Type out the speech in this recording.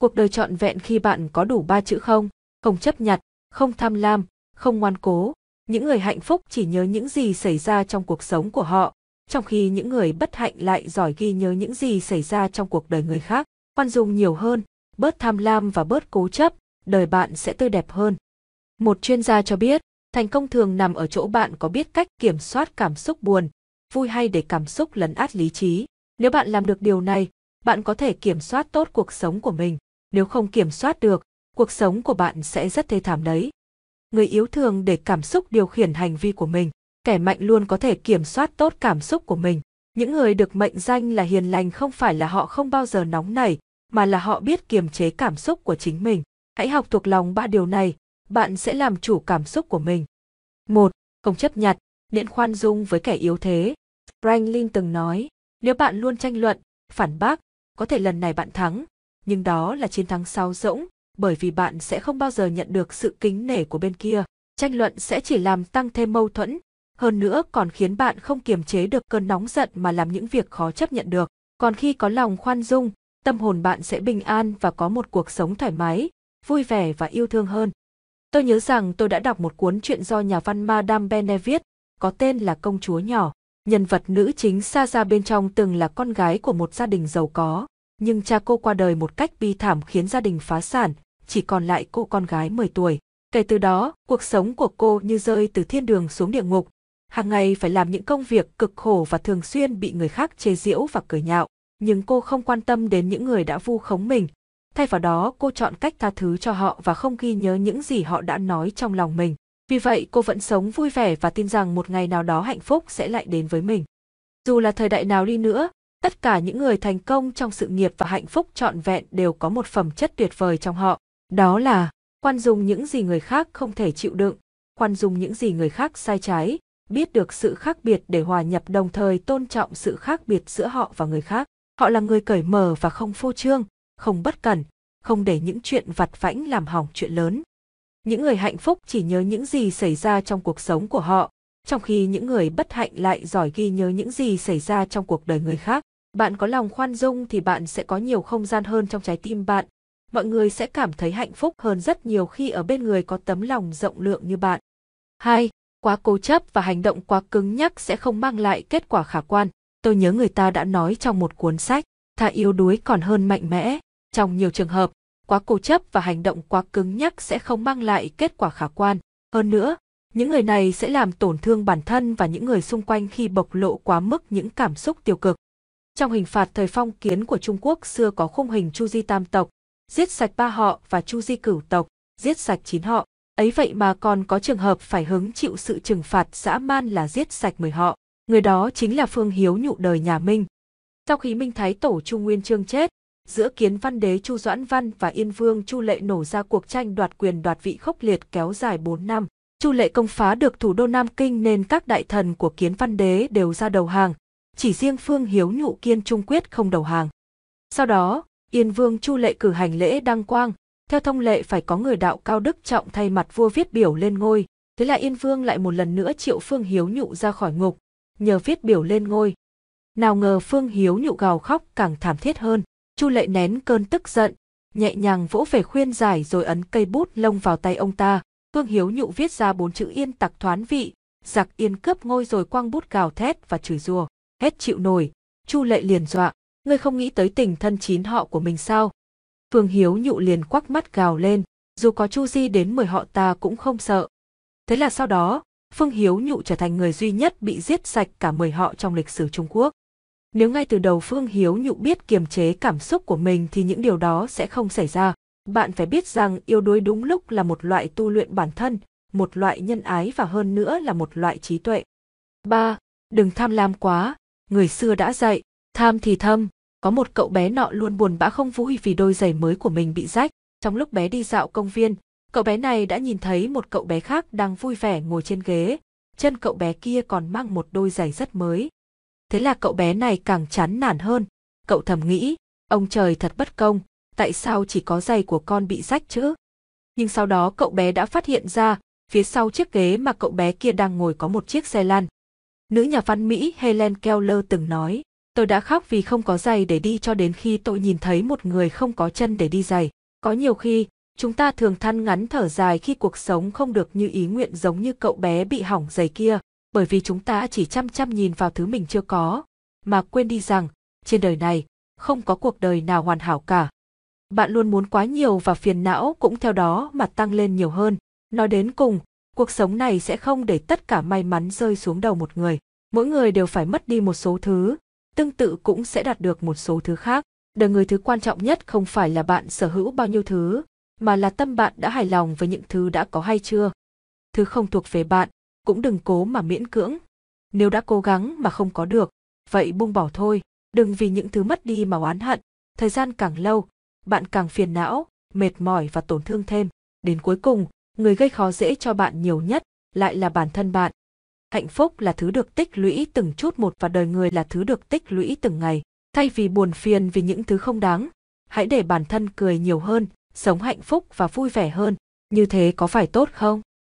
Cuộc đời trọn vẹn khi bạn có đủ ba chữ không, không chấp nhặt, không tham lam, không ngoan cố. Những người hạnh phúc chỉ nhớ những gì xảy ra trong cuộc sống của họ, trong khi những người bất hạnh lại giỏi ghi nhớ những gì xảy ra trong cuộc đời người khác. Khoan dung nhiều hơn, bớt tham lam và bớt cố chấp, đời bạn sẽ tươi đẹp hơn. Một chuyên gia cho biết, thành công thường nằm ở chỗ bạn có biết cách kiểm soát cảm xúc buồn, vui hay để cảm xúc lấn át lý trí. Nếu bạn làm được điều này, bạn có thể kiểm soát tốt cuộc sống của mình. Nếu không kiểm soát được, cuộc sống của bạn sẽ rất thê thảm đấy. Người yếu thường để cảm xúc điều khiển hành vi của mình, kẻ mạnh luôn có thể kiểm soát tốt cảm xúc của mình. Những người được mệnh danh là hiền lành không phải là họ không bao giờ nóng nảy, mà là họ biết kiềm chế cảm xúc của chính mình. Hãy học thuộc lòng ba điều này, bạn sẽ làm chủ cảm xúc của mình. 1. Không chấp nhặt, miễn khoan dung với kẻ yếu thế. Franklin từng nói, nếu bạn luôn tranh luận, phản bác, có thể lần này bạn thắng, nhưng đó là chiến thắng sao rỗng, bởi vì bạn sẽ không bao giờ nhận được sự kính nể của bên kia. Tranh luận sẽ chỉ làm tăng thêm mâu thuẫn, hơn nữa còn khiến bạn không kiềm chế được cơn nóng giận mà làm những việc khó chấp nhận được. Còn khi có lòng khoan dung, tâm hồn bạn sẽ bình an và có một cuộc sống thoải mái, vui vẻ và yêu thương hơn. Tôi nhớ rằng tôi đã đọc một cuốn truyện do nhà văn Madame Bene viết, có tên là Công chúa nhỏ. Nhân vật nữ chính xa ra bên trong từng là con gái của một gia đình giàu có, nhưng cha cô qua đời một cách bi thảm khiến gia đình phá sản, chỉ còn lại cô con gái 10 tuổi. Kể từ đó, cuộc sống của cô như rơi từ thiên đường xuống địa ngục. Hàng ngày phải làm những công việc cực khổ và thường xuyên bị người khác chê giễu và cười nhạo. Nhưng cô không quan tâm đến những người đã vu khống mình. Thay vào đó, cô chọn cách tha thứ cho họ và không ghi nhớ những gì họ đã nói trong lòng mình. Vì vậy, cô vẫn sống vui vẻ và tin rằng một ngày nào đó hạnh phúc sẽ lại đến với mình. Dù là thời đại nào đi nữa, tất cả những người thành công trong sự nghiệp và hạnh phúc trọn vẹn đều có một phẩm chất tuyệt vời trong họ. Đó là khoan dung những gì người khác không thể chịu đựng, khoan dung những gì người khác sai trái, biết được sự khác biệt để hòa nhập đồng thời tôn trọng sự khác biệt giữa họ và người khác. Họ là người cởi mở và không phô trương, không bất cẩn, không để những chuyện vặt vãnh làm hỏng chuyện lớn. Những người hạnh phúc chỉ nhớ những gì xảy ra trong cuộc sống của họ, trong khi những người bất hạnh lại giỏi ghi nhớ những gì xảy ra trong cuộc đời người khác. Bạn có lòng khoan dung thì bạn sẽ có nhiều không gian hơn trong trái tim bạn. Mọi người sẽ cảm thấy hạnh phúc hơn rất nhiều khi ở bên người có tấm lòng rộng lượng như bạn. Hai, Quá cố chấp và hành động quá cứng nhắc sẽ không mang lại kết quả khả quan. Tôi nhớ người ta đã nói trong một cuốn sách, thà yếu đuối còn hơn mạnh mẽ. Trong nhiều trường hợp, quá cố chấp và hành động quá cứng nhắc sẽ không mang lại kết quả khả quan. Hơn nữa, những người này sẽ làm tổn thương bản thân và những người xung quanh khi bộc lộ quá mức những cảm xúc tiêu cực. Trong hình phạt thời phong kiến của Trung Quốc xưa có khung hình Chu Di Tam tộc, giết sạch ba họ và Chu Di cửu tộc, giết sạch chín họ. Ấy vậy mà còn có trường hợp phải hứng chịu sự trừng phạt dã man là giết sạch mười họ. Người đó chính là Phương Hiếu nhụ đời nhà Minh. Sau khi Minh Thái Tổ Trung Nguyên Trương chết, giữa kiến văn đế Chu Doãn Văn và Yên Vương Chu Lệ nổ ra cuộc tranh đoạt quyền đoạt vị khốc liệt kéo dài 4 năm. Chu Lệ công phá được thủ đô Nam Kinh nên các đại thần của kiến văn đế đều ra đầu hàng, chỉ riêng Phương Hiếu nhụ kiên trung quyết không đầu hàng. Sau đó, Yên Vương Chu Lệ cử hành lễ đăng quang, theo thông lệ phải có người đạo cao đức trọng thay mặt vua viết biểu lên ngôi, thế là Yên Vương lại một lần nữa triệu Phương Hiếu nhụ ra khỏi ngục, nhờ viết biểu lên ngôi. Nào ngờ Phương Hiếu nhụ gào khóc càng thảm thiết hơn, Chu Lệ nén cơn tức giận, nhẹ nhàng vỗ về khuyên giải rồi ấn cây bút lông vào tay ông ta. Phương Hiếu nhụ viết ra bốn chữ yên tặc thoán vị, giặc yên cướp ngôi rồi quăng bút gào thét và chửi rủa. Hết chịu nổi, Chu Lệ liền dọa, ngươi không nghĩ tới tình thân chín họ của mình sao? Phương Hiếu nhụ liền quắc mắt gào lên, dù có Chu Di đến mười họ ta cũng không sợ. Thế là sau đó, Phương Hiếu nhụ trở thành người duy nhất bị giết sạch cả mười họ trong lịch sử Trung Quốc. Nếu ngay từ đầu Phương Hiếu nhụ biết kiềm chế cảm xúc của mình thì những điều đó sẽ không xảy ra. Bạn phải biết rằng yêu đuối đúng lúc là một loại tu luyện bản thân, một loại nhân ái và hơn nữa là một loại trí tuệ. 3. Đừng tham lam quá, người xưa đã dạy, tham thì thâm, có một cậu bé nọ luôn buồn bã không vui vì đôi giày mới của mình bị rách. Trong lúc bé đi dạo công viên, cậu bé này đã nhìn thấy một cậu bé khác đang vui vẻ ngồi trên ghế, chân cậu bé kia còn mang một đôi giày rất mới. Thế là cậu bé này càng chán nản hơn, cậu thầm nghĩ, ông trời thật bất công, tại sao chỉ có giày của con bị rách chứ? Nhưng sau đó cậu bé đã phát hiện ra, phía sau chiếc ghế mà cậu bé kia đang ngồi có một chiếc xe lăn. Nữ nhà văn Mỹ Helen Keller từng nói, Tôi đã khóc vì không có giày để đi cho đến khi tôi nhìn thấy một người không có chân để đi giày. Có nhiều khi, chúng ta thường than ngắn thở dài khi cuộc sống không được như ý nguyện giống như cậu bé bị hỏng giày kia, bởi vì chúng ta chỉ chăm chăm nhìn vào thứ mình chưa có, mà quên đi rằng, trên đời này, không có cuộc đời nào hoàn hảo cả. Bạn luôn muốn quá nhiều và phiền não cũng theo đó mà tăng lên nhiều hơn. Nói đến cùng, cuộc sống này sẽ không để tất cả may mắn rơi xuống đầu một người. Mỗi người đều phải mất đi một số thứ, tương tự cũng sẽ đạt được một số thứ khác. Đời người thứ quan trọng nhất không phải là bạn sở hữu bao nhiêu thứ, mà là tâm bạn đã hài lòng với những thứ đã có hay chưa. Thứ không thuộc về bạn, cũng đừng cố mà miễn cưỡng. Nếu đã cố gắng mà không có được, vậy buông bỏ thôi, đừng vì những thứ mất đi mà oán hận. Thời gian càng lâu, bạn càng phiền não, mệt mỏi và tổn thương thêm. Đến cuối cùng, người gây khó dễ cho bạn nhiều nhất lại là bản thân bạn. Hạnh phúc là thứ được tích lũy từng chút một và đời người là thứ được tích lũy từng ngày. Thay vì buồn phiền vì những thứ không đáng, hãy để bản thân cười nhiều hơn, sống hạnh phúc và vui vẻ hơn. Như thế có phải tốt không?